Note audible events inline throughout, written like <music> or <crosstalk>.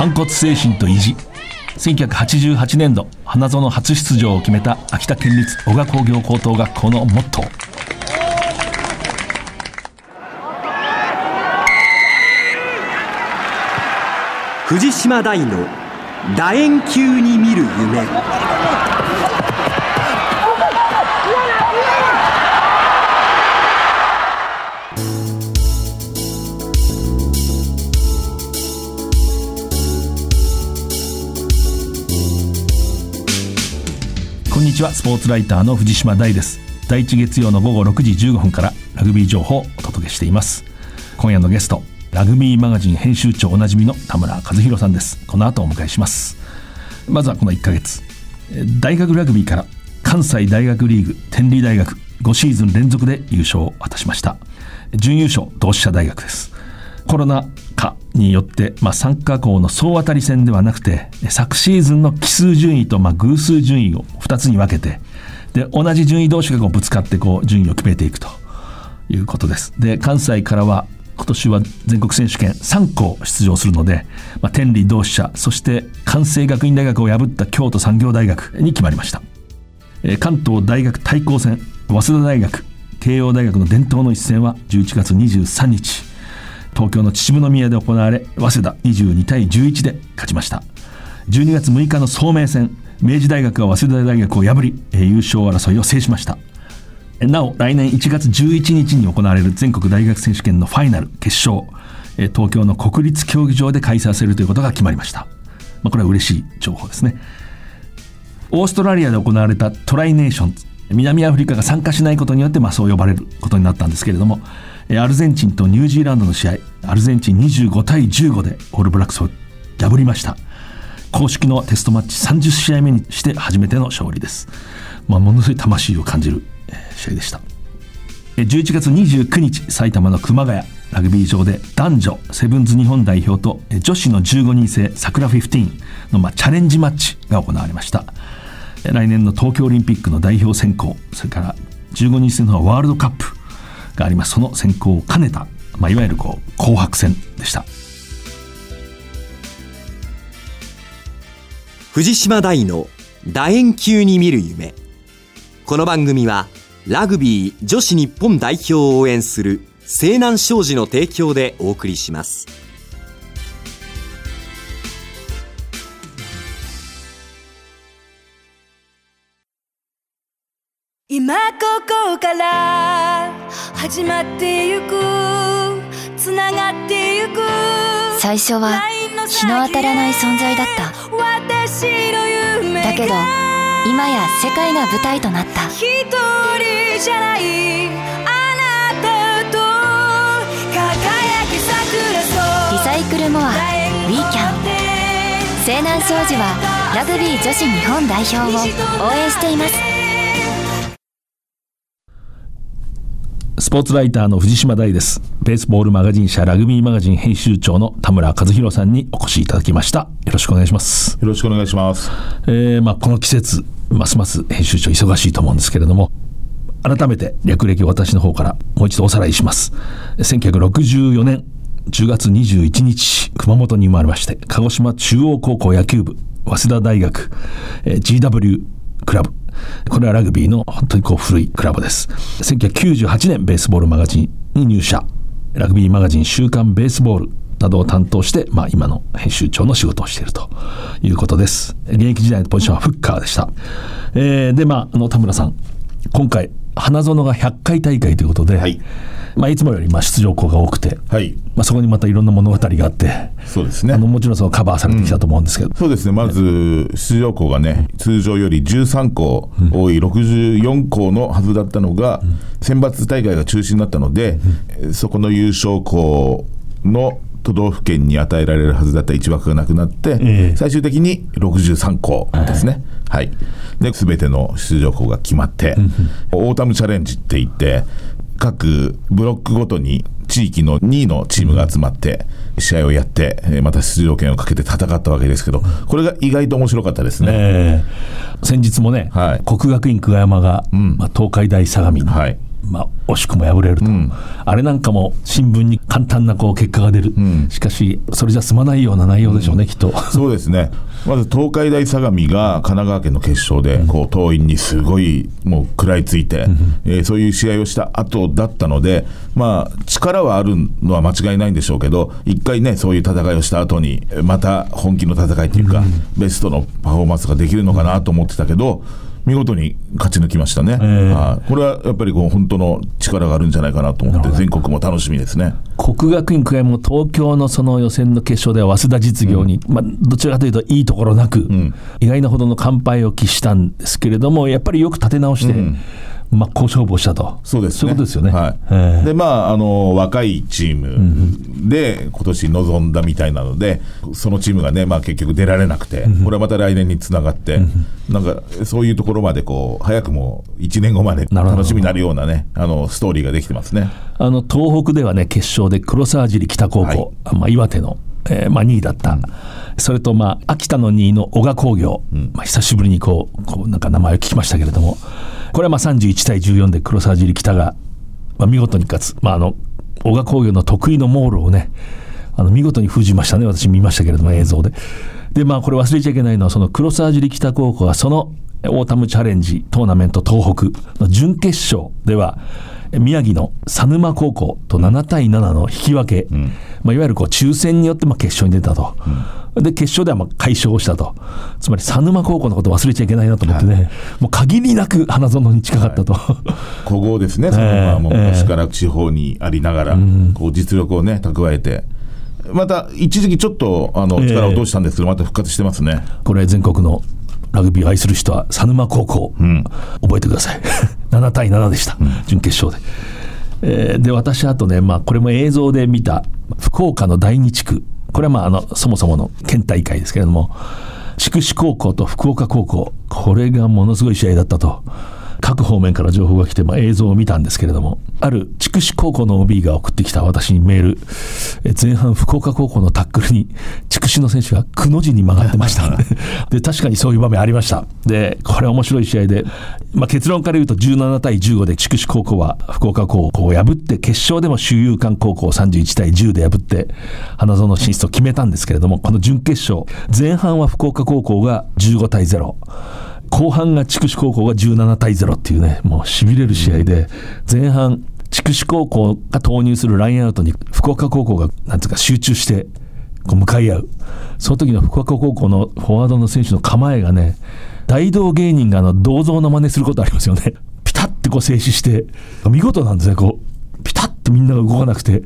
反骨精神と意地。1988年度花園初出場を決めた秋田県立小鹿工業高等学校のモットー。藤島大の楕円球に見る夢。ちは。スポーツライターの藤島大です。第一月曜の午後6時15分からラグビー情報をお届けしています。今夜のゲストラグビーマガジン編集長おなじみの田村和弘さんです。この後お迎えします。まずはこの1ヶ月。大学ラグビーから関西大学リーグ天理大学5シーズン連続で優勝を果たしました。準優勝同志社大学です。コロナによって、まあ、参加校の総当たり戦ではなくて昨シーズンの奇数順位と、まあ、偶数順位を2つに分けてで同じ順位同士がこうぶつかってこう順位を決めていくということです。で関西からは今年は全国選手権3校出場するので、まあ、天理同志社そして関西学院大学を破った京都産業大学に決まりました、えー、関東大学対抗戦早稲田大学慶応大学の伝統の一戦は11月23日。東京の秩父宮で行われ早稲田22対11で勝ちました。12月6日の総明戦明治大学が早稲田大学を破り優勝争いを制しました。なお来年1月11日に行われる全国大学選手権のファイナル決勝東京の国立競技場で開催されるということが決まりました、まあ、これは嬉しい情報ですね。オーストラリアで行われたトライネーション南アフリカが参加しないことによって、まあ、そう呼ばれることになったんですけれどもアルゼンチンとニュージーランドの試合アルゼンチン25対15でオールブラックスを破りました。公式のテストマッチ30試合目にして初めての勝利です、まあ、ものすごい魂を感じる試合でした。11月29日埼玉の熊谷ラグビー場で男女セブンズ日本代表と女子の15人制桜15のまあチャレンジマッチが行われました。来年の東京オリンピックの代表選考それから15人制のワールドカップがあります。その選考を兼ねた、まあ、いわゆるこう紅白戦でした。藤島大の楕円球に見る夢。この番組はラグビー女子日本代表を応援する西南商事の提供でお送りします。ここから始まってゆくつながってゆく最初は日の当たらない存在だった。だけど今や世界が舞台となった。一人じゃないあなたと輝き桜リサイクルモアウィーキャン西南商事はラグビー女子日本代表を応援していますスポーツライターの藤島大です。ベースボールマガジン社ラグビーマガジン編集長の田村和弘さんにお越しいただきました。よろしくお願いします。よろしくお願いします。えー、まあこの季節、ますます編集長忙しいと思うんですけれども、改めて略歴を私の方からもう一度おさらいします。1964年10月21日、熊本に生まれまして、鹿児島中央高校野球部、早稲田大学、えー、GW クラブ、これはラグビーの本当にこう古いクラブです。1998年ベースボールマガジンに入社。ラグビーマガジン週刊ベースボールなどを担当して、まあ、今の編集長の仕事をしているということです。現役時代のポジションはフッカーでした。えー、で、まあ、あの田村さん、今回、花園が100回大会ということで、はい。まあ、いつもよりまあ出場校が多くて、はい。まあ、そこにまたいろんな物語があってそうですね。あのもちろんそのカバーされてきたと思うんですけど、うん、そうですね。まず出場校がね通常より13校多い64校のはずだったのが、うん、選抜大会が中止になったので、うん、そこの優勝校の都道府県に与えられるはずだった1枠がなくなって、えー、最終的に63校ですね、はい、はい、で全ての出場校が決まって、オータムチャレンジって言って各ブロックごとに地域の2位のチームが集まって試合をやって、また出場権をかけて戦ったわけですけど、これが意外と面白かったですね、えー、先日もね、はい、国学院久我山が、うん、まあ、東海大相模に、はいまあ、惜しくも敗れると、うん、あれなんかも新聞に簡単なこう結果が出る、うん、しかし、それじゃ済まないような内容でしょうね、うん、きっと。そうですね、まず東海大相模が神奈川県の決勝で、こう党員にすごいもう食らいついて、うん、えー、そういう試合をした後だったので、まあ、力はあるのは間違いないんでしょうけど、一回ね、そういう戦いをした後に、また本気の戦いというか、ベストのパフォーマンスができるのかなと思ってたけど、見事に勝ち抜きましたね、えー、はこれはやっぱりこう本当の力があるんじゃないかなと思って、全国も楽しみですね。国学院久我山も東京のその予選の決勝では早稲田実業に、うん、まあ、どちらかというといいところなく、うん、意外なほどの完敗を喫したんですけれども、やっぱりよく立て直して。うん真っ向勝負をしたと、そうです、ね、そういうことですよね。はい、で、まああの、若いチームで今年臨んだみたいなので、そのチームがね、まあ、結局出られなくて、これはまた来年につながって、なんかそういうところまでこう、早くも1年後まで楽しみになるようなね、あのストーリーができてますね。あの東北ではね、決勝で黒沢尻北高校、はい、まあ、岩手の。えーまあ、2位だった、うん、それと、まあ、秋田の2位の小賀工業、うん、まあ、久しぶりにこうこうなんか名前を聞きましたけれども、これはまあ31対14で黒沢尻北が、まあ、見事に勝つ、まあ、あの男鹿工業の得意のモールをねあの見事に封じましたね。私見ましたけれども映像で。でまあこれ忘れちゃいけないのはその黒沢尻北高校がそのオータムチャレンジトーナメント東北の準決勝では宮城の佐沼高校と7対7の引き分け、うん、まあ、いわゆるこう抽選によってまあ決勝に出たと、うん、で決勝ではまあ快勝したと、つまり佐沼高校のこと忘れちゃいけないなと思ってね、はい、もう限りなく花園に近かったと、はい、古豪ですね、<laughs> 佐沼も昔から地方にありながら、えー、こう実力をね、蓄えて。また一時期ちょっとあの力を落としたんですけど、また復活してますね。これ全国のラグビーを愛する人は佐沼高校、うん、覚えてください。<laughs> 7対7でした、うん、準決勝で。えー、で私あとね、まあ、これも映像で見た福岡の第二地区これはまああのそもそもの県大会ですけれども筑紫高校と福岡高校これがものすごい試合だったと。各方面から情報が来て、まあ、映像を見たんですけれども、ある筑紫高校の OB が送ってきた私にメール、前半福岡高校のタックルに、筑紫の選手がくの字に曲がってました。<laughs> で、確かにそういう場面ありました。で、これ面白い試合で、まあ、結論から言うと17対15で筑紫高校は福岡高校を破って、決勝でも周遊館高校31対10で破って、花園進出を決めたんですけれども、この準決勝、前半は福岡高校が15対0。後半が筑紫高校が17対0っていうね、もうしびれる試合で、前半、筑紫高校が投入するラインアウトに福岡高校がなんていうか集中してこう向かい合う。その時の福岡高校のフォワードの選手の構えがね大道芸人があの銅像の真似することありますよね。<laughs> ピタッてこう静止して見事なんですねこう。ピタッてみんなが動かなくて。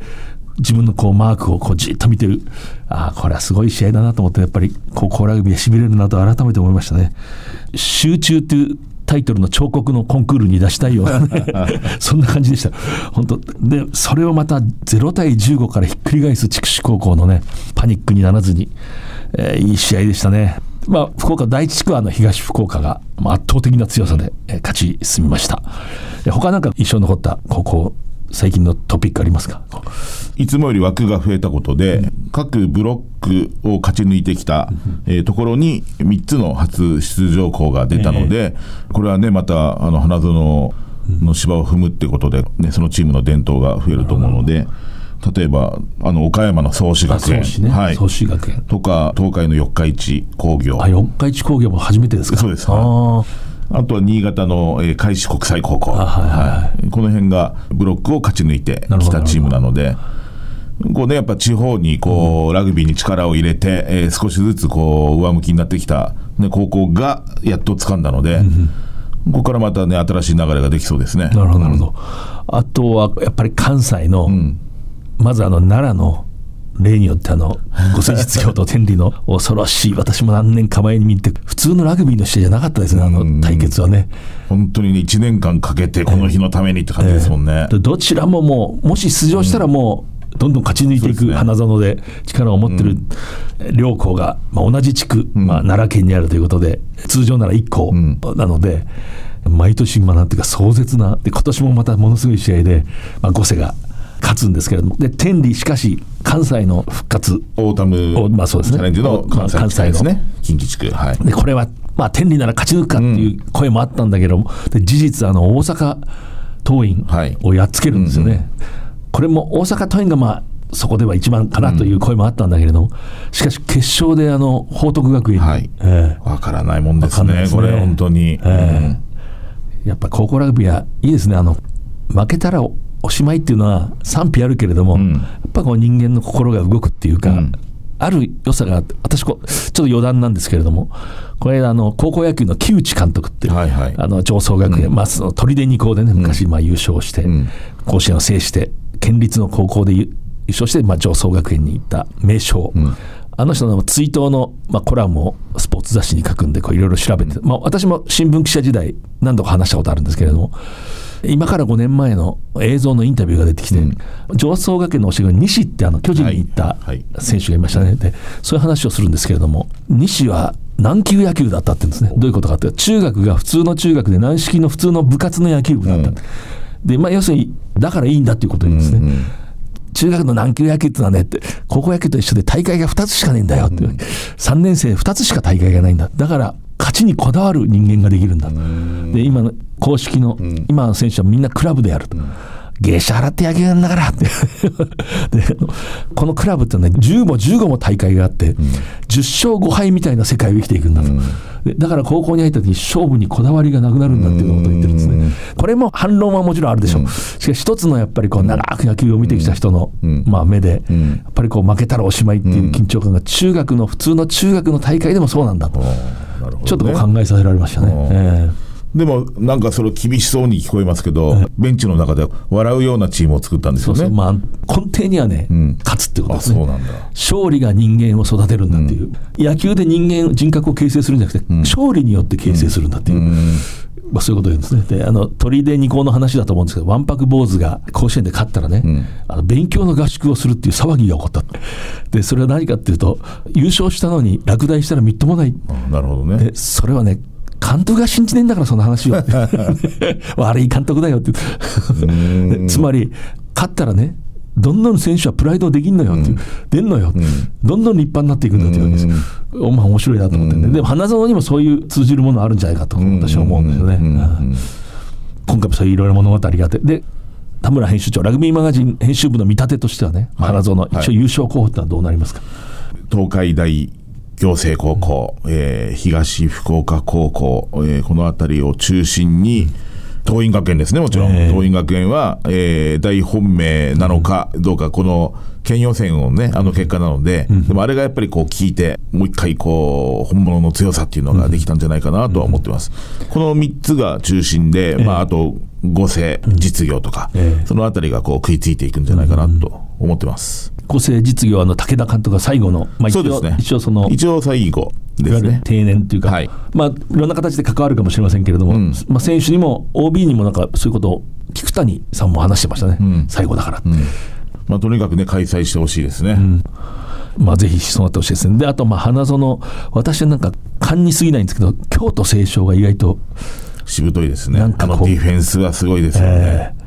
自分のこうマークをこうじっと見てる。ああこれはすごい試合だなと思ってやっぱり高校ラグビーでしびれるなと改めて思いましたね。集中っていうタイトルの彫刻のコンクールに出したいような、ね、<laughs> そんな感じでした。本当でそれをまた0対15からひっくり返す筑紫高校のねパニックにならずに、えー、いい試合でしたね。まあ、福岡第一地区はの東福岡が圧倒的な強さで勝ち進みました。他なんか印象に残った高校最近のトピックありますか？いつもより枠が増えたことで、うん、各ブロックを勝ち抜いてきた、うん、えー、ところに3つの初出場校が出たので、えー、これはね、またあの花園の芝を踏むってことで、ね、そのチームの伝統が増えると思うので。例えばあの岡山の創志学園、ね、はい、創志学園。とか東海の四日市工業。あ四日市工業も初めてですか？そうです、はい、あとは新潟の、えー、海市国際高校、はいはい、この辺がブロックを勝ち抜いてきたチームなので。こうね、やっぱ地方にこう、ラグビーに力を入れて、えー、少しずつこう上向きになってきた、ね、高校がやっと掴んだので、ここからまたね、新しい流れができそうですね。なるほど、なるほど。あとはやっぱり関西の、うん、まずあの奈良の例によってあのご先日教と天理の恐ろしい私も何年か前に見て普通のラグビーの試合じゃなかったですねあの対決はね。本当にね1年間かけてこの日のためにって感じですもんね、えー、どちらももうもし出場したらもう、どんどん勝ち抜いていく花園で力を持ってる両校が、まあ、同じ地区、まあ、奈良県にあるということで通常なら1校なので、毎年、まあ、なんていうか壮絶なで今年もまたものすごい試合で、まあ、御所が勝つんですけれども、で天理、しかし、関西の復活、オータム、まあそうですね、チャレンジの関西,、まあ、関西ですね、近畿地区、はい、でこれは、まあ、天理なら勝ち抜くかっていう声もあったんだけども、で事実、あの大阪桐蔭をやっつけるんですよね。はいうんうん、これも大阪桐蔭がまあそこでは一番かなという声もあったんだけれども、しかし決勝であの報徳学園。はい、えー、分からないもんですね、すね。これ、本当に、えーうん、やっぱ高校ラグビーはいいですね、あの負けたらおしまいっていうのは賛否あるけれども、うん、やっぱこう人間の心が動くっていうか、うん、ある良さが私こ、ちょっと余談なんですけれども、これ、あの高校野球の木内監督っていう、はいはい、あの上層学園、うん、まあ、その砦二高でね、昔、まあ優勝して、甲子園を制して、県立の高校で優勝して、まあ、上層学園に行った名将。あの人の追悼の、まあ、コラムをスポーツ雑誌に書くんで、いろいろ調べて、まあ、私も新聞記者時代、何度か話したことあるんですけれども、今から5年前の映像のインタビューが出てきて、うん、上層学園の教え子西ってあの巨人に行った選手がいましたね、はいはい、でそういう話をするんですけれども西は軟球野球だったって言うんですね。どういうことかって中学が普通の中学で軟式の普通の部活の野球部だった、うん、でまあ、要するにだからいいんだっていうことを言うんですね、うんうん中学の軟球野球ってのはねって、高校野球と一緒で大会が2つしかないんだよって、う。ん、3年生2つしか大会がないんだ。だから勝ちにこだわる人間ができるんだで今の公式の、今の選手はみんなクラブでやると。芸者払って野球なんだからって。<laughs> でこのクラブってね10も15も大会があって、うん、10勝5敗みたいな世界を生きていくんだと、うん、だから高校に入った時に勝負にこだわりがなくなるんだっていうことを言ってるんですね、これも反論はもちろんあるでしょう、うん、しかし一つのやっぱりこう長く野球を見てきた人の、まあ、目で、やっぱりこう負けたらおしまいっていう緊張感が中学の普通の中学の大会でもそうなんだと。ちょっと考えさせられましたね。えーでもなんかそれ厳しそうに聞こえますけど、ベンチの中で笑うようなチームを作ったんですよね。そうそう。まあ、根底にはね、うん、勝つってことですね。勝利が人間を育てるんだっていう、うん、野球で人間、人格を形成するんじゃなくて、うん、勝利によって形成するんだっていう。まあ、そういうことを言うんですね。で、あの、鳥で二校の話だと思うんですけど、わんぱく坊主が甲子園で勝ったらね、うん、あの勉強の合宿をするっていう騒ぎが起こった。で、それは何かっていうと、優勝したのに落第したらみっともない。なるほどね。で、それはね、監督が信じねえんだからその話を <laughs> 悪い監督だよってつまり勝ったらねどんどん選手はプライドできんのよっていう、うん、出んのよ、うん、どんどん立派になっていくんだっていう。わけですよ、まあ面白いなと思ってね、で。も花園にもそういう通じるものあるんじゃないかと私は思うんですよね、今回もそういういろいろ物語があって。で田村編集長ラグビーマガジン編集部の見立てとしてはね、はい、花園一応優勝候補ってのはどうなりますか、東海大行政高校、えー、東福岡高校、えー、この辺りを中心に、桐蔭学園ですね、もちろん。桐蔭学園は、えー、大本命なのかどうか、この県予選をね、あの結果なので、うん、でもあれがやっぱりこう聞いて、もう一回こう、本物の強さっていうのができたんじゃないかなとは思ってます。うん、この3つが中心で、まあ、あと、五世実業とか、そのあたりがこう食いついていくんじゃないかなと思ってます。個性実業の武田監督が最後の、まあ、一応、ね、一応その一応最後ですね。定年というか、はい、まあいろんな形で関わるかもしれませんけれども、うん、まあ、選手にも OB にもなんかそういうことを菊谷さんも話してましたね、うん、最後だから、うん、まあ、とにかくね開催してほしいですね、まあ、ぜひそうなってほしいですね。であとまあ花園私はなんか勘に過ぎないんですけど京都清少が意外としぶといですね。あのディフェンスはすごいですよね、えー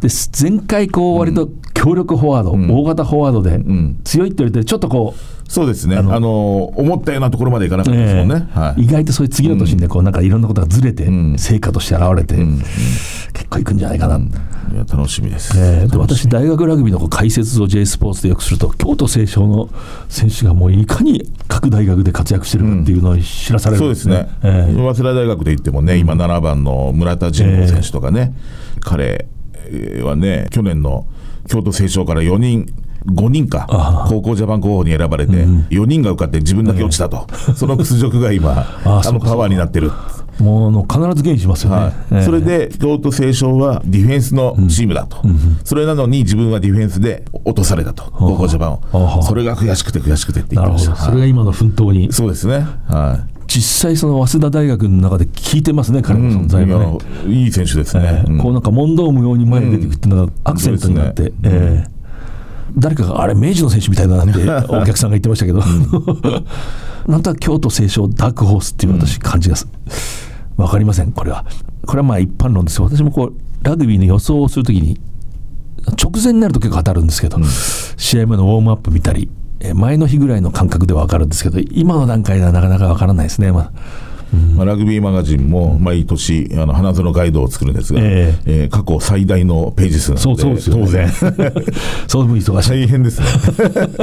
で前回こう割と強力フォワード、うん、大型フォワードで強いって言われてちょっとこうそうですね。あの思ったようなところまでいかなかったですもんね、えーはい、意外とそういう次の年にねこうなんかいろんなことがずれて、成果として現れて、結構いくんじゃないかな、いや楽しみです、えー、で私大学ラグビーの解説を J スポーツでよくすると京都清少の選手がもういかに各大学で活躍してるかっていうのを知らされる、ねうん、そうですね、えー、早稲田大学で言ってもね今7番の村田仁吾選手とかね、えー、彼はね、去年の京都清少から4人、5人か、高校ジャパン候補に選ばれて、4人が受かって自分だけ落ちたと、<laughs> その屈辱が今、あのパワーになってる。もう必ずゲインしますよね、はい。えー、それで京都清少はディフェンスのチームだと、うんうん、それなのに自分はディフェンスで落とされたと、高校ジャパンを、それが悔しくて悔しくてって言ってました、それが今の奮闘に。そうですね、はい実際、その早稲田大学の中で聞いてますね、彼の存在がね、うん、いい選手ですね、えー、こうなんか問答無用に前に出てくるっていうのがアクセントになって、ね。えー、誰かがあれ、明治の選手みたいだなってお客さんが言ってましたけど、<laughs> なんとなく京都清少ダークホースっていう私、感じが分かりません、これは。これはまあ一般論ですよ、私もこうラグビーの予想をするときに、直前になると結構当たるんですけど、うん、試合前のウォームアップ見たり、前の日ぐらいの感覚では分かるんですけど、今の段階ではなかなか分からないですね。まあまあ、ラグビーマガジンも毎年あの花園ガイドを作るんですが、ええー過去最大のページ数なのでそうそうですよね当然 <laughs> そうでも忙しい。大変ですね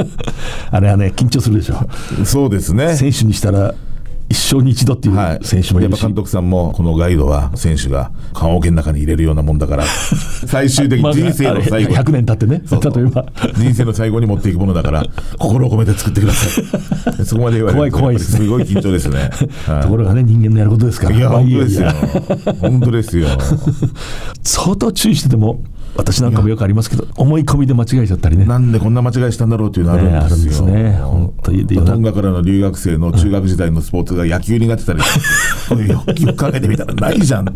<laughs> あれはね、緊張するでしょ。そうですね選手にしたら、一生に一度っていはう選手もいるし。やっぱ監督さんもこのガイドは選手が棺桶の中に入れるようなもんだから <laughs> 最終的に人生の最後。100年経ってね、例えば。人生の最後に持っていくものだから <laughs> 心を込めて作ってください。そこまで言われると怖い怖いですね。ごい緊張ですね、はい。ところがね、人間のやることですから。いや本当ですよ。や本当ですよ。相当注意してても、私なんかもよくありますけど、思い込みで間違えちゃったりね。なんでこんな間違いしたんだろうっていうのあるんねあるんですすね。本当に。でトンガからの留学生の中学時代のスポーツが野球になってたり、よく考えてみたらないじゃん。<laughs>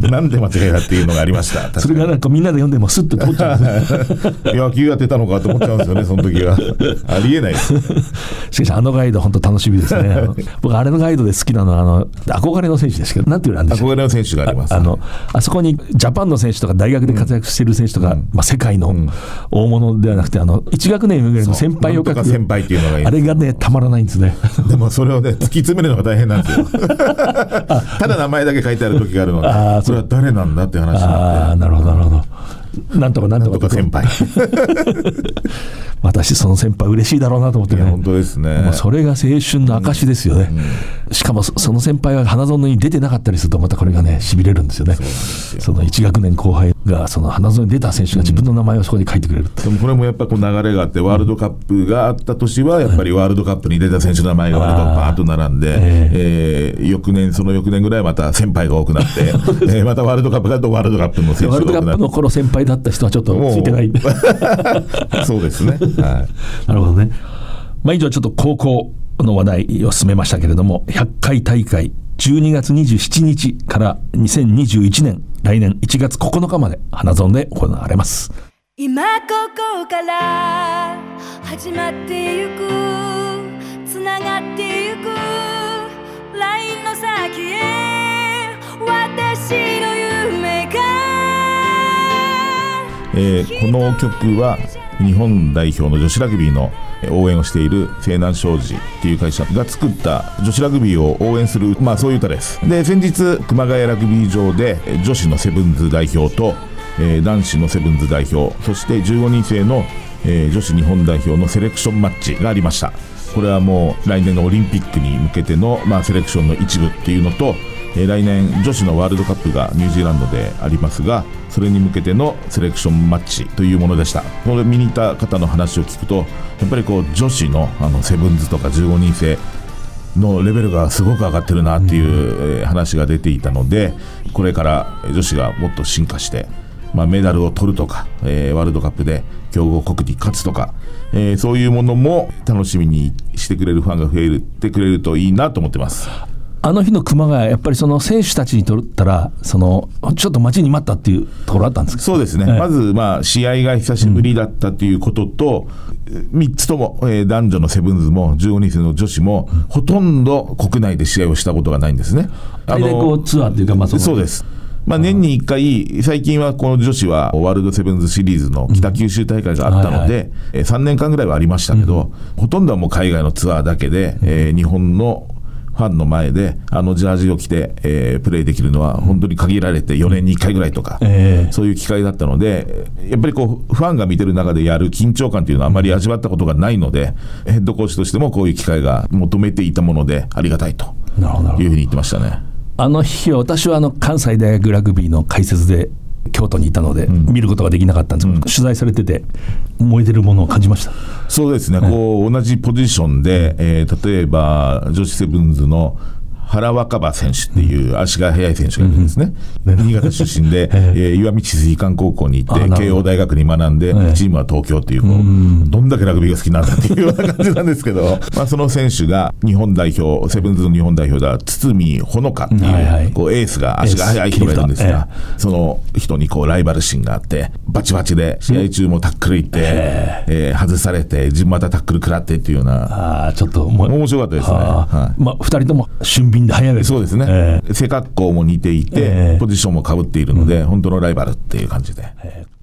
なんで間違いだっていうのがありました。それがなんかみんなで読んでもスッと通っちゃう。<laughs> 野球やってたのかと思っちゃうんですよね、その時は。ありえないです。しかしあのガイド本当楽しみですね。<laughs> 僕あれのガイドで好きなのはあの憧れの選手ですけど、なんていうの憧れの選手があります。あのあそこにジャパンの選手とか大学で活躍している選手とか、まあ、世界の大物ではなくてあの1学年上ぐらいの先輩を書く先輩っていうのがあれがねたまらないんですね。<laughs> でもそれをね、突き詰めるのが大変なんですよ。<laughs> ただ名前だけ書いてある時があるのでそれは誰なんだって話なって。あなるほどなるほど。なんとかなんとかとか先輩。<laughs> 私その先輩嬉しいだろうなと思ってね。本当ですね。それが青春の証ですよね、しかもそその先輩は花園に出てなかったりするとまたこれがねしびれるんですよね。その1学年後輩がその花園に出た選手が自分の名前をそこに書いてくれるって、でもこれもやっぱこう流れがあって、ワールドカップがあった年は、やっぱりワールドカップに出た選手の名前が割とバーッと並んで、えー翌年、その翌年ぐらいまた先輩が多くなって、<laughs> えーまたワールドカップがワールドカップの選手ワールドカップが多くなって。の頃先輩だった人はちょっとついてない <laughs> そうですね。はい。<laughs> なるほどね。まあ、以上ちょっと高校の話題を進めましたけれども、100回大会12月27日から2021年来年1月9日まで花園で行われます。今ここから始まってゆくつながってゆくラインの先えーこの曲は日本代表の女子ラグビーの応援をしている西南商事っていう会社が作った女子ラグビーを応援する、まあ、そういう歌です。で先日熊谷ラグビー場で女子のセブンズ代表と、えー男子のセブンズ代表そして15人制の、えー女子日本代表のセレクションマッチがありました。これはもう来年のオリンピックに向けての、まあ、セレクションの一部っていうのとえー来年女子のワールドカップがニュージーランドでありますがそれに向けてのセレクションマッチというものでしたこれ見に行った方の話を聞くとやっぱりこう女子のあのセブンズとか15人制のレベルがすごく上がってるなっていう、えー話が出ていたのでこれから女子がもっと進化して、まあ、メダルを取るとか、えーワールドカップで強豪国に勝つとか、えーそういうものも楽しみにしてくれるファンが増えてくれるといいなと思ってます。あの日の熊谷、やっぱりその選手たちにとったら、そのちょっと待ちに待ったっていうところあったんですか？そうですね、ええ。まず、まあ、試合が久しぶりだったということと、3つとも、えー男女のセブンズも15人制の女子も、ほとんど国内で試合をしたことがないんですね。大体こうツアーっていうか、まあ、の。そうです。まあ、年に1回、最近はこの女子はワールドセブンズシリーズの北九州大会があったので、えー3年間ぐらいはありましたけど、ほとんどはもう海外のツアーだけで、えー日本のファンの前で、あのジャージを着て、えープレーできるのは、本当に限られて4年に1回ぐらいとか、ええそういう機会だったので、やっぱりこう、ファンが見てる中でやる緊張感というのはあまり味わったことがないので、ヘッドコーチとしてもこういう機会が求めていたものでありがたいというふうに言ってましたね。あの日は私はあの関西大学ラグビーの解説で京都にいたので、見ることができなかったんですけど、取材されてて、思い出るものを感じました。そうですね、こう同じポジションで、えー例えば女子セブンズの原若葉選手っていう足が速い選手がいるんですね、新潟出身で、<laughs> えー岩道水管高校に行って、慶応大学に学んで、ええ。チームは東京っていうこう、どんだけラグビーが好きなんだっていうような感じなんですけど、<laughs> まあその選手が日本代表、セブンズの日本代表では、堤ほのかっていう,、はいはい。こうエースが足が速い人がいるんですが、その人にこうライバル心があって、バチバチで試合中もタックル行って、えー外されて、自分またタックル食らってっていうような、ああ、ちょっと面白かったですね。はい。まあ、二人とも俊便で早いそうですね、えー、背格好も似ていて、えー、ポジションもかぶっているので、本当のライバルっていう感じで。えー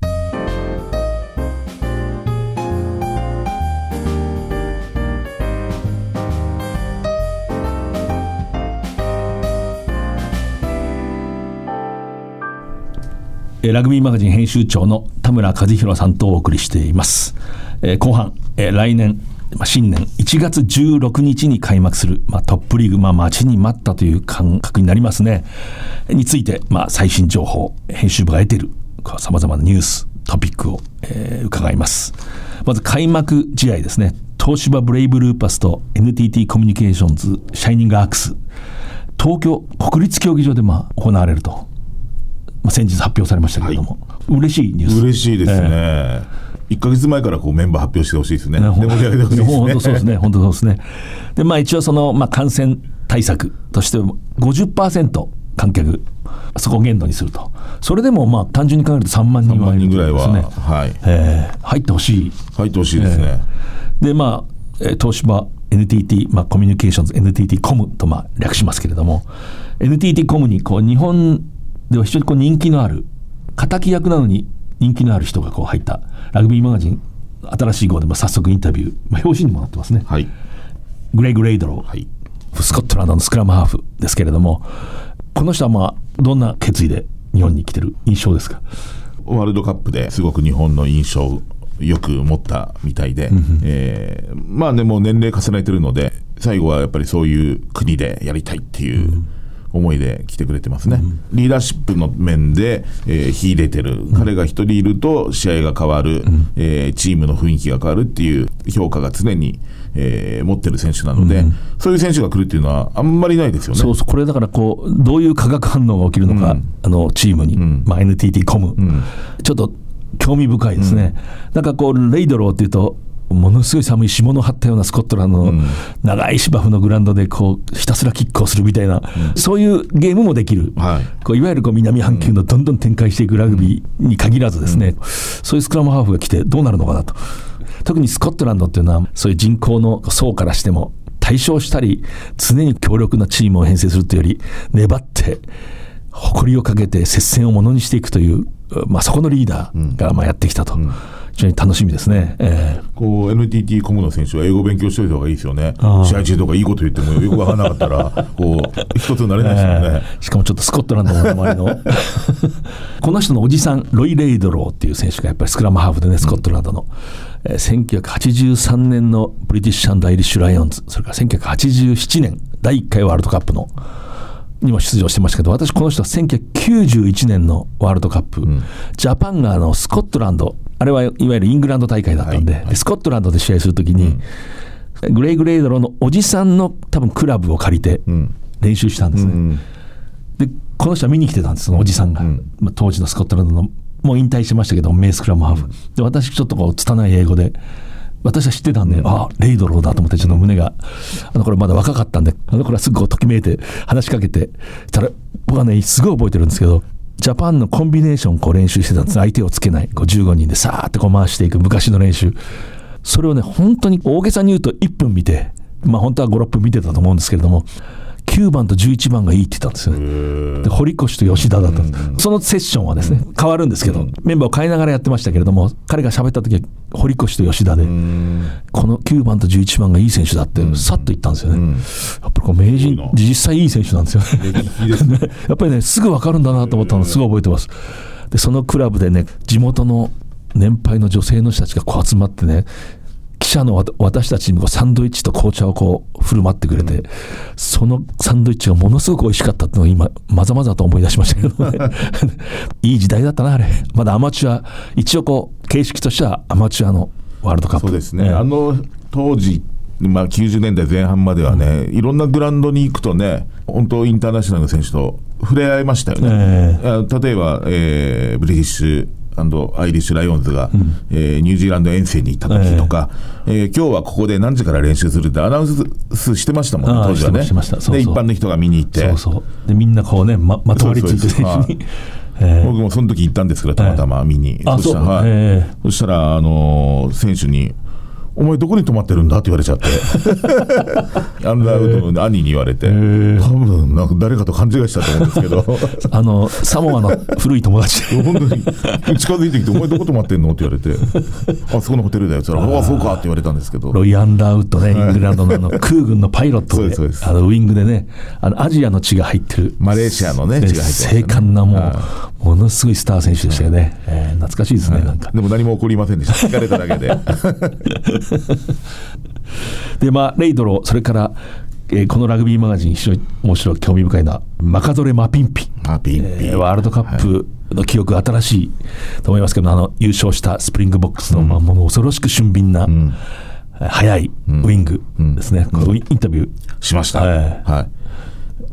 ラグビーマガジン編集長の田村和弘さんとお送りしています。後半、来年まあ、新年1月16日に開幕する、まあ、トップリーグ、まあ、待ちに待ったという感覚になりますね。について、まあ、最新情報、編集部が得ているさまざまなニュース、トピックを、えー伺います。まず開幕試合ですね。東芝ブレイブルーパスと NTT コミュニケーションズシャイニングアークス。東京国立競技場でまあ行われると、まあ、先日発表されましたけれども、嬉しいニュース。嬉しいですね、1か月前からこうメンバー発表してほしいですねねで盛り上げてほしいですね本当そうですね、本当そうですね。で、まあ一応その、まあ感染対策として50%観客、そこを限度にすると。それでもまあ単純に考えると3万人3はいる万人ぐらいは。はいえー入ってほしい。入ってほしいですね、で、まあ、えー東芝 NTT、まあ、コミュニケーションズ NTT コムとまあ略しますけれども NTT コムにこう日本では非常にこう人気のある敵役なのに人気のある人がこう入ったラグビーマガジン新しい号でも早速インタビュー、まあ、表紙にもなってますね、はい。グレイグ・レイドロー、はい。スコットランドのスクラムハーフですけれどもこの人はまあどんな決意で日本に来てる印象ですか？ワールドカップですごく日本の印象をよく持ったみたいで、えーまあねもう年齢重ねてるので最後はやっぱりそういう国でやりたいっていう思いで来てくれてますね、リーダーシップの面で、えー秀でてる、彼が一人いると試合が変わる、えーチームの雰囲気が変わるっていう評価が常に、えー持ってる選手なので、そういう選手が来るっていうのはあんまりないですよね。そうそう。これだからこうどういう化学反応が起きるのか、あのチームに、まあ、NTT コム、ちょっと興味深いですね、なんかこうレイドローっていうとものすごい寒い霜の張ったようなスコットランドの長い芝生のグラウンドでこうひたすらキックをするみたいな、そういうゲームもできる、はい。こういわゆるこう南半球のどんどん展開していくラグビーに限らずですね、そういうスクラムハーフが来てどうなるのかなと。特にスコットランドっていうのはそういう人口の層からしても対象したり常に強力なチームを編成するというより粘って誇りをかけて接戦をものにしていくという、まあ、そこのリーダーがまあやってきたと、非常に楽しみですね。えーこう NTT コムの選手は英語勉強しておいた方がいいですよね。試合中とかいいこと言ってもよく分からなかったら、<laughs> こう、一つになれないですよね。えーしかもちょっとスコットランドの周りの。<laughs> この人のおじさんロイ・レイドローっていう選手がやっぱりスクラムハーフでねスコットランドの、えー1983年のブリティッシュアイリッシュ・ライオンズ。それから1987年第1回ワールドカップの。にも出場してましたけど私この人は1991年のワールドカップ、ジャパンがあのスコットランドあれはいわゆるイングランド大会だったんで,、はいはい。でスコットランドで試合するときに、グレイグ・レイドローのおじさんの多分クラブを借りてん。練習したんですね、うんでこの人は見に来てたんですそのおじさんが、まあ、当時のスコットランドのもう引退してましたけど名スクラムハーフ、で私ちょっとこう拙い英語で私は知ってたんで、あレイドローだと思ってちょっと胸が、あの頃まだ若かったんであの頃はすぐこうときめいて話しかけてしたら僕はねすごい覚えてるんですけどジャパンのコンビネーションをこう練習してたんです。相手をつけない。こう15人でさーってこう回していく昔の練習。それをね本当に大げさに言うと1分見てまあ本当は56分見てたと思うんですけれども9番と11番がいいって言ったんですよね。で堀越と吉田だったんです、そのセッションはですね、変わるんですけど、メンバーを変えながらやってましたけれども、彼が喋った時は堀越と吉田で、この9番と11番がいい選手だって、さっと言ったんですよね。やっぱりこう名人、実際いい選手なんですよね。<laughs> やっぱりね、すぐ分かるんだなと思ったの、すごい覚えてます。で、そのクラブでね、地元の年配の女性の人たちがこう集まってね、記者の私たちにもサンドイッチと紅茶をこう振る舞ってくれて、そのサンドイッチがものすごく美味しかったっていうのを今、まざまざと思い出しましたけどね。<laughs> いい時代だったな、あれ。まだアマチュア、一応こう、形式としてはアマチュアのワールドカップ。そうですね。ええあの当時、まあ、90年代前半まではね、いろんなグラウンドに行くとね、本当、インターナショナルの選手と触れ合いましたよね。えあ例えば、えーブリティッシュアイリッシュ・ライオンズが、えーニュージーランド遠征に行った時とか、えー。今日はここで何時から練習するってアナウンスしてましたもんね、当時はね。そうそう。で、一般の人が見に行って。そうそう。で、みんなこうね、ままとわりついて選手に。<laughs> ええ僕もその時行ったんですけど、たまたま見に。そしたら、あのー選手に、お前どこに泊まってるんだって言われちゃって。アンダーウッドの兄に言われて。多分なんか誰かと勘違いしたと思うんですけど。<laughs> あのサモアの古い友達。<laughs> 本当に。近づいてきて「お前どこ泊まってんの?」って言われて「<laughs> あそこのホテルだよ」って言ったら「ああそうか」って言われたんですけど。ロイ・アンダーウッドね、イングランドのあの空軍のパイロットで、あのウィングでね、あのアジアの血が入ってる、マレーシアのね血が入ってますよね。精悍なもはう、ものすごいスター選手でしたよね、えー懐かしいですね、なんか。でも何も起こりませんでした。聞かれただけで <laughs> で、まあ、レイドロ、それから、えーこのラグビーマガジン、非常に面白い、興味深いのは、マカゾレ・マピンピ。あピンピ。ン、えーワールドカップの記憶、新しいと思いますけど、あの優勝したスプリングボックスの、まあ、もの恐ろしく俊敏な、えー速いウイングですね、このインタビュー、しました、はい。はい。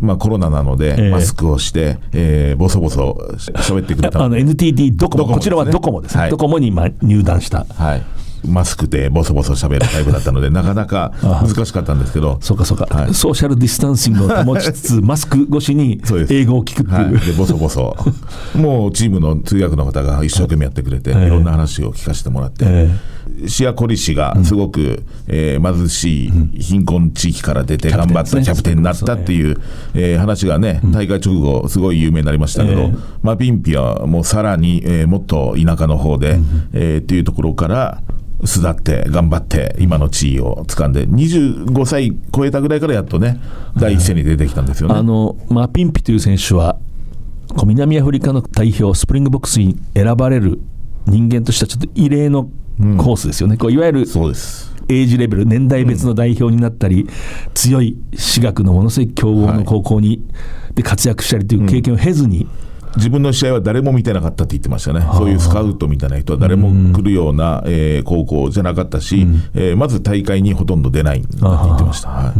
まあ、コロナなので、ええマスクをして、えー、ボソボソし喋ってくれたあの NTT ドコモ、ドコモこちらはドコモですね、はい。ドコモにまあ入団した、はい、マスクでボソボソ喋るタイプだったのでなかなか難しかったんですけど。そうかそうか、はい。ソーシャルディスタンシングを保ちつつ、<laughs> マスク越しに英語を聞くってはい、いう、でボソボソ。<laughs> もうチームの通訳の方が一生懸命やってくれて、ええ。いろんな話を聞かせてもらって、えシアコリ氏がすごく、えー貧しい貧困地域から出て頑張ったキャプテンになったっていう、えー話がね大会直後すごい有名になりましたけど、ええ。まあ、ピンピはもうさらに、えーもっと田舎の方で、えーっていうところから巣立って頑張って今の地位を掴んで25歳超えたぐらいからやっとね第一線に出てきたんですよね。あのマピンピという選手は、南アフリカの代表、スプリングボックスに選ばれる人間としては、ちょっと異例のコースですよね、こういわゆるそうです。エイジレベル、年代別の代表になったり、強い私学のものすごい強豪の高校に、で活躍したりという経験を経ずに、自分の試合は誰も見てなかったって言ってましたね、そういうスカウトみたいな人は誰も来るような、えー高校じゃなかったし、えーまず大会にほとんど出ないんだって言ってました。はい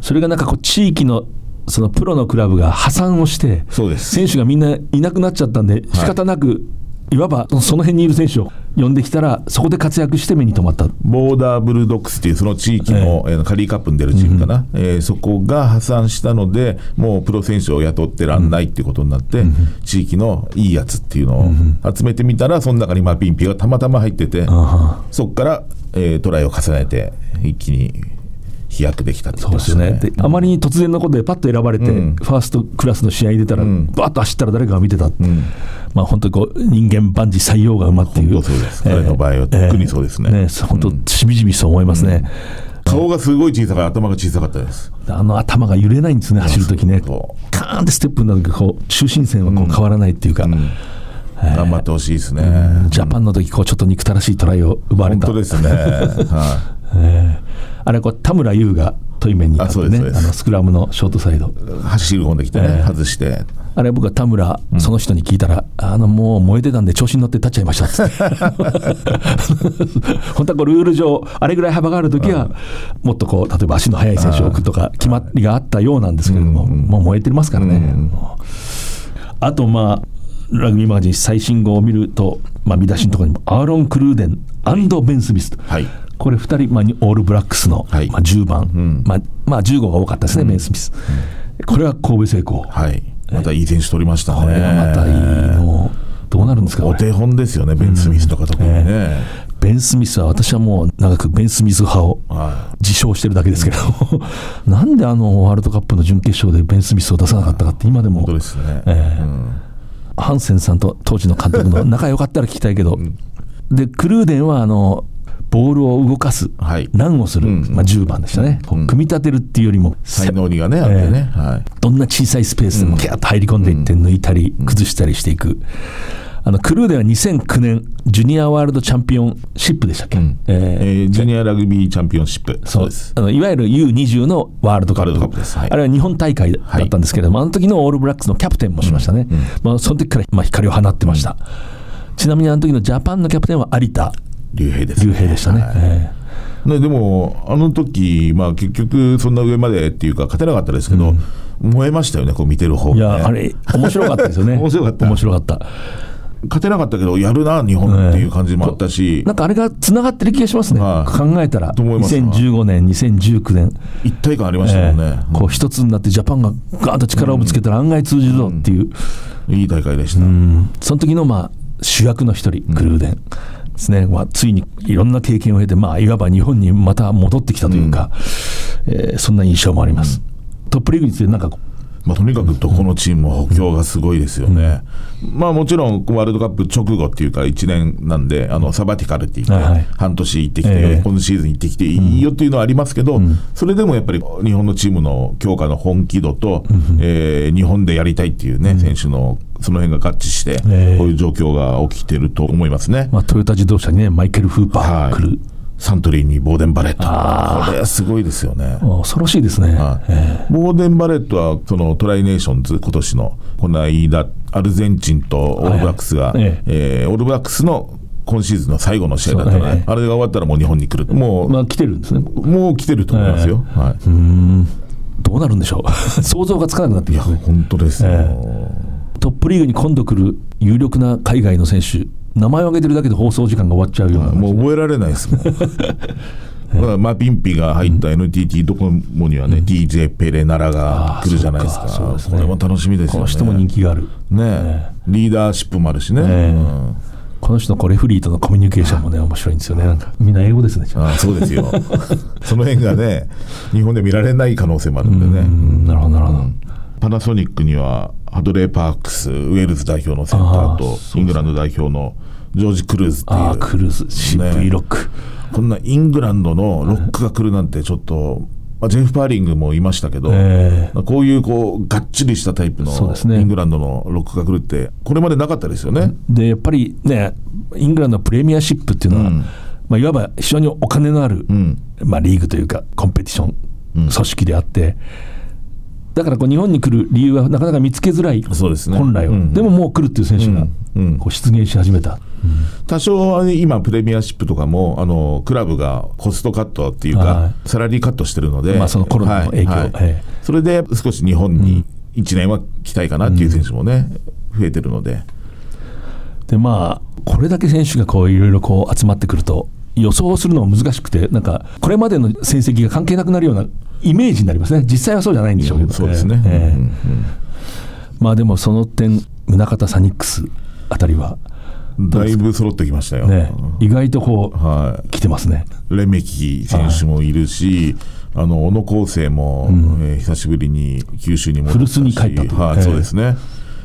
それがなんかこう地域のそのプロのクラブが破産をして、選手がみんないなくなっちゃったんで、仕方なく、い、わばその辺にいる選手を呼んできたら、そこで活躍して目に留まった。ボーダーブルドックスっていうその地域の、えーカリーカップに出るチームかな、えーそこが破産したので、もうプロ選手を雇ってらんないっていうことになって、地域のいいやつっていうのを集めてみたら、その中にマピンピがたまたま入ってて、そこから、えートライを重ねて、一気に飛躍できたって言そうですよね。ってましたね。であまりに突然のことでパッと選ばれて、うんファーストクラスの試合に出たら、んバーッと走ったら誰かが見てた。んまあ本当にこう人間万事採用が馬っていう。そうです彼の場合は特にそうですねねそう本当しみじみそう思いますね。顔がすごい小さかった、頭が小さかったです。あの頭が揺れないんですね、走るときねそ。カーンってステップになるときこう中心線はこう変わらないっていうか、頑張ってほしいですね。ジャパンの時こうちょっと憎たらしいトライを奪われた。本当ですね。はえー。あれこう田村優が対面になってあそうですね、あのスクラムのショートサイド。い、走り込んできてね、ええ外して。あれ僕は田村、その人に聞いたら、あのもう燃えてたんで調子に乗って立っちゃいましたっつって。<laughs> 本当はこうルール上、あれぐらい幅があるときは、もっとこう例えば足の速い選手を置くとか、決まりがあったようなんですけれども、もう燃えてますからね。もうあと、まあ、ラグビーマガジン最新号を見ると、まあ、見出しのところにも、アーロン・クルーデンベン・スミスと、はい。これ2人、まあ、オールブラックスの、はい。まあ、10番、ん。まあまあ、15が多かったですね、ベン・スミス。これは神戸成功。はい。またいい選手取りましたね。これがまたいいの、どうなるんですか、お手本ですよね、ベン・スミスとか特にね。ベン・スミスは、私はもう長くベン・スミス派をは自称してるだけですけど、なんであのワールドカップの準決勝でベン・スミスを出さなかったかって、今でも。本当ですね。ええ。うんハンセンさんと当時の監督の仲良かったら聞きたいけど、でクルーデンはあのボールを動かす、はい。ランをする、うん。まあ、10番でしたね、こう組み立てるっていうよりも、才能がね、あってね。はい。どんな小さいスペースでもキャーッと入り込んでいって、抜いたり、崩したりしていく。あのクルーデンは2009年、ジュニアワールドチャンピオンシップでしたっけ、うん。えーえージュニアラグビーチャンピオンシップ。そうです。あのいわゆる U20 のワールドカップ。です。はい。あれは日本大会だったんですけれども、あの時のオールブラックスのキャプテンもしましたね、まあ、その時からまあ光を放ってました、ちなみにあの時のジャパンのキャプテンは有田。竜兵です、竜兵でしたね、はい。えね、でも、あの時、まあ結局、そんな上までっていうか、勝てなかったですけど、燃えましたよね、こう見てる方が、ね。やあれ面白かったですよね。<laughs> 面白かった。面白かった勝てなかったけど、やるな、日本っていう感じもあったし、なんかあれがつながってる気がしますね、はい。考えたら、と思います。2015年、2019年、一体感ありましたもんね。ええ。こう一つになって、ジャパンがガーンと力をぶつけたら案外通じるぞっていう、いい大会でした。うん。その時のまあ主役の一人、クルーデン、ですね、まあ、ついにいろんな経験を経て、まあ、いわば日本にまた戻ってきたというか、うん、えー、そんな印象もあります。うん、トップリーグについてなんかまあ、とにかくどこのチームも補強がすごいですよね、うん、まあ、もちろんワールドカップ直後っていうか、1年なんで、あのサバティカルって言って、半年行ってきて、えー、今シーズン行ってきていいよっていうのはありますけど、うん、それでもやっぱり日本のチームの強化の本気度と、うん、えー、日本でやりたいっていうね、選手のその辺が合致して、こういう状況が起きてると思いますね、まあ、トヨタ自動車にね、マイケル・フーパー来る。はいサントリーにボーデンバレット。これはすごいですよね。恐ろしいですね。はい、ボーデンバレットは、そのトライネーションズ、今年の、この間、アルゼンチンとオールブラックスが、はい、えー、オールブラックスの今シーズンの最後の試合だったので、あれが終わったらもう日本に来る。もう、まあ来てるんですね。もう来てると思いますよ。はい。うんどうなるんでしょう。<laughs> 想像がつかなくなってきます、ね、本当ですよ、トップリーグに今度来る有力な海外の選手、名前を挙げてるだけで放送時間が終わっちゃうような、もう覚えられないですもん。<laughs> まあ、ピンピが入った NTT ドコモにはね、うん、DJ ペレナラが来るじゃないですか、そうですね、これも楽しみですよね。この人も人気がある。ねリーダーシップもあるしね。うんこの人のこれフリーとのコミュニケーションもね、面白いんですよね。なんか、みんな英語ですね。あそうですよ。<laughs> その辺がね、日本で見られない可能性もあるんでね。なるほど、なるほど。パナソニックには、ハドレー・パークス、ウェールズ代表のセンターと、イングランド代表のジョージ・クルーズっていう。あクルーズ、渋いロック、ね。こんなイングランドのロックが来るなんてちょっと、まあ、ジェフ・パーリングもいましたけど、えー、こういうこうがっちりしたタイプのイングランドのロックが来るって、これまでなかったですよね。でやっぱりね、イングランドのプレミアシップっていうのは、うん、まあ、いわば非常にお金のある、うん、まあ、リーグというか、コンペティション、組織であって。だからこう日本に来る理由はなかなか見つけづらい、そうですね、本来は、うん、でももう来るっていう選手がこう出現し始めた、多少は今、プレミアシップとかもあのクラブがコストカットっていうか、サラリーカットしてるので、まあ、そのコロナの影響、はい。はい、それで少し日本に1年は来たいかなっていう選手もね、増えてるので。でまあ、これだけ選手がこういろいろこう集まってくると、予想するのも難しくて、なんか、これまでの成績が関係なくなるようなイメージになりますね、実際はそうじゃないんでしょうけど、そうですね、えーうんうん、まあでもその点、宗像サニックスあたりは。だいぶ揃ってきましたよ、ね、意外とこう、はい、来てますね。レメキ選手もいるし、はい、あの小野康生も、うん、えー、久しぶりに九州に戻ったし古巣に帰ったと、はい、そうですね。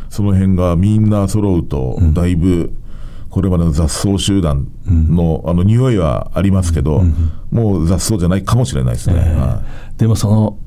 その辺がみんな揃うと、だいぶこれまでの雑草集団の,、あの匂いはありますけど、もう雑草じゃないかもしれないですね。えーはい、でもその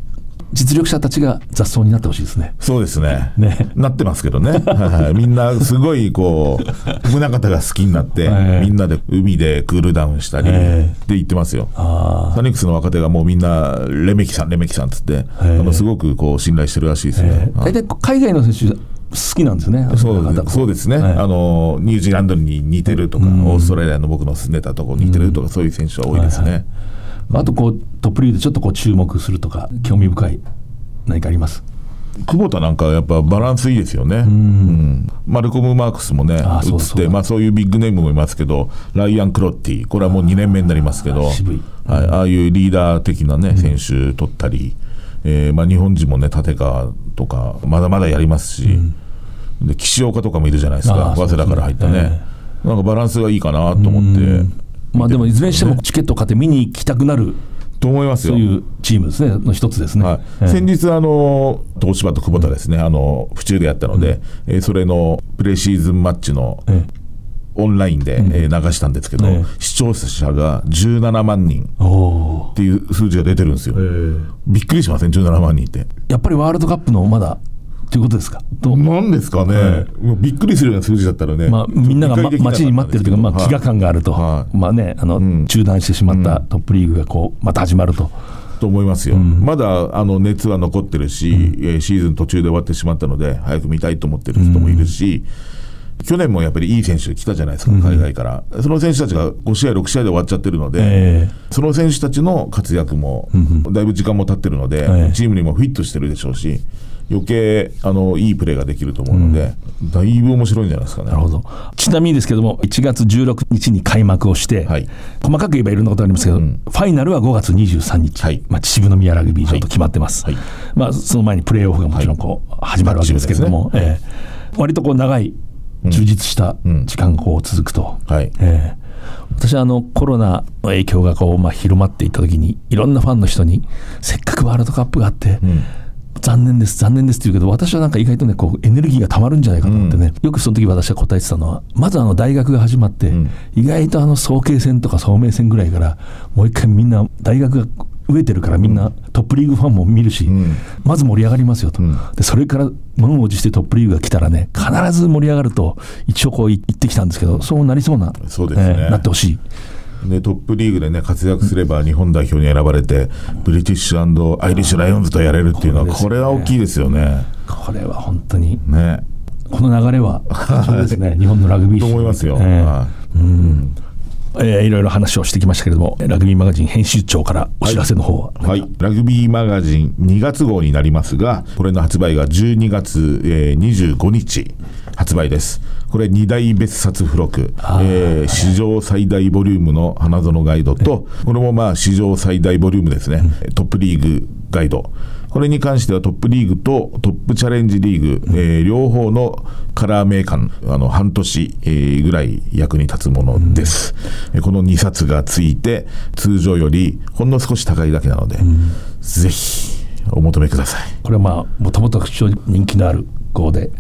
実力者たちが雑草になってほしいですね。そうですね。ねなってますけどね。<laughs> はい、みんなすごいこう、宗像が好きになって、えー、みんなで海でクールダウンしたり、って言ってますよ。サニックスの若手がもうみんな、レメキさん、レメキさんっつって、えー、あのすごくこう信頼してるらしいですね。大体、海外の選手好きなんですね。そうそうですね、はい、あのニュージーランドに似てるとか、うん、オーストラリアの僕の住んでたところに似てるとか、うん、そういう選手は多いですね。はいはい、あとこうトップリーグでちょっとこう注目するとか興味深い何かあります？久保田なんかやっぱバランスいいですよね、うん、マルコム・マークスもね、移ってまあ、そういうビッグネームもいますけど、ライアン・クロッティ、これはもう2年目になりますけど、はい、ああいうリーダー的な、ね、選手取ったり、えーまあ、日本人もね、立川とか、まだまだやりますし、うん、で岸岡とかもいるじゃないですか、早稲田から入ったね、えー、なんかバランスがいいかなと思って。まあ、でもいずれにしてもチケット買って見に行きたくなると思いますよ。そういうチームですね、の一つですね。はい。えー、先日、あの東芝と久保田ですね、あの府中でやったので、うん、えー、それのプレシーズンマッチの、えー、オンラインで、流したんですけど、えー、視聴者が17万人っていう数字が出てるんですよ。びっくりしません、17万人って。やっぱりワールドカップのまだということですか？なんですかね、はい、びっくりするような数字だったらね、まあ、みんなが、ま、待ちに待ってるというか、まあ、飢餓感があると、はい、まあね、あの、うん、中断してしまったトップリーグがこうまた始まると。と思いますよ、うん、まだあの熱は残ってるし、うん、シーズン途中で終わってしまったので、早く見たいと思ってる人もいるし、うん、去年もやっぱりいい選手来たじゃないですか、海外から、その選手たちが5試合、6試合で終わっちゃってるので、えー、その選手たちの活躍も、だいぶ時間も経ってるので、えー、チームにもフィットしてるでしょうし。余計あのいいプレーができると思うので、うん、だいぶ面白いんじゃないですかね。なるほど。ちなみにですけども、1月16日に開幕をして、はい、細かく言えばいろんなことありますけど、うん、ファイナルは5月23日、はい、まあ、秩父宮ラグビー場と決まってます、はい、まあ、その前にプレーオフがもちろんこう始まるわけですけれども、ね。えー、割とこう長い、充実した時間がこう続くと。はい。えー私はあのコロナの影響がこう、まあ、広まっていった時にいろんなファンの人にせっかくワールドカップがあって、残念です残念ですって言うけど私はなんか意外とねこうエネルギーがたまるんじゃないかと思ってね、よくその時私は答えてたのはまずあの大学が始まって、意外とあの早慶戦とか早明戦ぐらいからもう一回みんな大学が飢えてるからみんなトップリーグファンも見るし、まず盛り上がりますよと、でそれから満を持してトップリーグが来たらね必ず盛り上がると一応こう言ってきたんですけどそうなりそうなそうですね。なってほしい。でトップリーグでね活躍すれば日本代表に選ばれてブリティッシュアイリッシュライオンズとやれるっていうのはこれは大きいですよね。これは本当にね。この流れは <laughs> そうですね。日本のラグビー史と思いますよ。ええはえーいろいろ話をしてきましたけれどもラグビーマガジン編集長からお知らせの方は、い、はい、ラグビーマガジン2月号になりますがこれの発売が12月、えー25日発売です。これ2大別冊付録、えー史上最大ボリュームの花園ガイドとこれもまあ史上最大ボリュームですね、トップリーグガイドこれに関してはトップリーグとトップチャレンジリーグ、えー両方のカラーメーカーあの半年、えーぐらい役に立つものです、えーこの2冊がついて通常よりほんの少し高いだけなので、ぜひお求めください。これはまあもともと非常に人気のある号で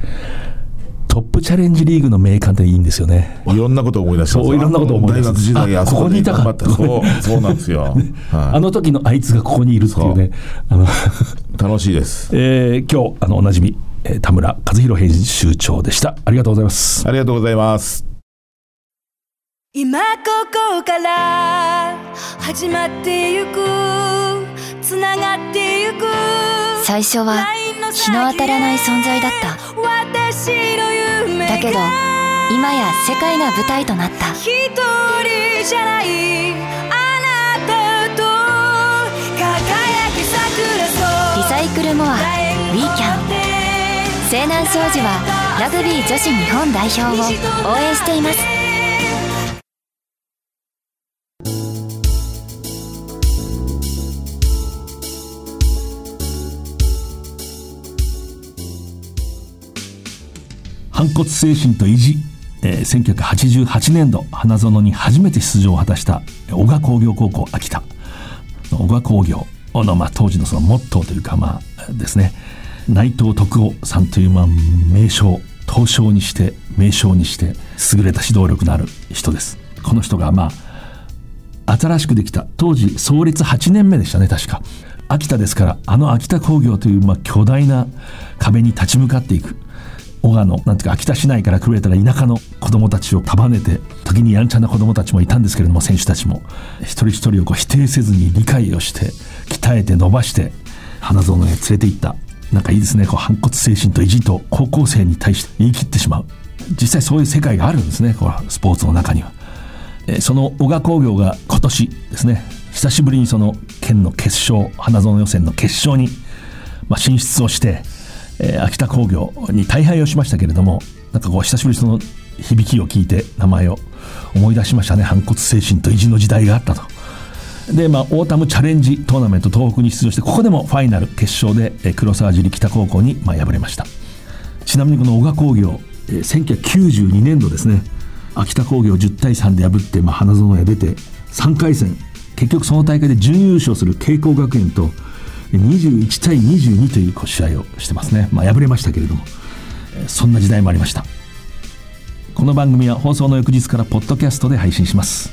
トップチャレンジリーグの名鑑っていいんですよね。いろんなことを思い出しそういろんなことを思い出す。大学時代ああそこでここにいたか。った。そうそうなんですよ、<laughs> はあの時のあいつがここにいるっていうね。あの、い、楽しいです。<laughs> えー今日あのおなじみ、えー田村和弘編集長でした。ありがとうございます。ありがとうございます。今ここから始まってゆくつながってゆく最初は日の当たらない存在だった。私の夢がだけど今や世界が舞台となった。一人じゃないあなたと輝き桜リサイクルモアウィーキャン西南商事はラグビー女子日本代表を応援しています反骨精神と意地、えー1988年度花園に初めて出場を果たした小川工業高校秋田。小川工業の、まあ、当時のそのモットーというかまあですね。内藤徳夫さんというまあ名将東証にして名将にして優れた指導力のある人です。この人がまあ新しくできた当時創立8年目でしたね確か。秋田ですからあの秋田工業というまあ巨大な壁に立ち向かっていく。小川のなんていうか秋田市内から来れたら田舎の子供たちを束ねて時にやんちゃな子供たちもいたんですけれども選手たちも一人一人をこう否定せずに理解をして鍛えて伸ばして花園へ連れて行った。なんかいいですね。こう反骨精神と意地と高校生に対して言い切ってしまう。実際そういう世界があるんですね。これスポーツの中には。その小川工業が今年ですね久しぶりにその県の決勝花園予選の決勝に、進出をして、えー秋田工業に大敗をしましたけれどもなんかこう久しぶりその響きを聞いて名前を思い出しましたね。反骨精神と意地の時代があったと。で、まあ、オータムチャレンジトーナメント東北に出場してここでもファイナル決勝でえー黒沢尻北高校にまあ敗れました。ちなみにこの男鹿工業、えー1992年度ですね。秋田工業10対3で破って、まあ、花園へ出て3回戦結局その大会で準優勝する慶光学園と21対22という試合をしてますね、まあ、敗れましたけれども。そんな時代もありました。この番組は放送の翌日からポッドキャストで配信します。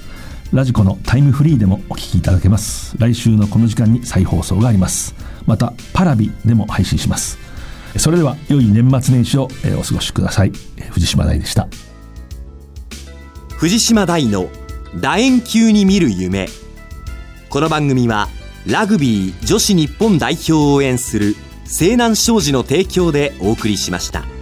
ラジコのタイムフリーでもお聞きいただけます。来週のこの時間に再放送があります。またパラビでも配信します。それでは良い年末年始をお過ごしください。藤島大でした。藤島大の楕円球に見る夢。この番組はラグビー女子日本代表を応援する西南商事の提供でお送りしました。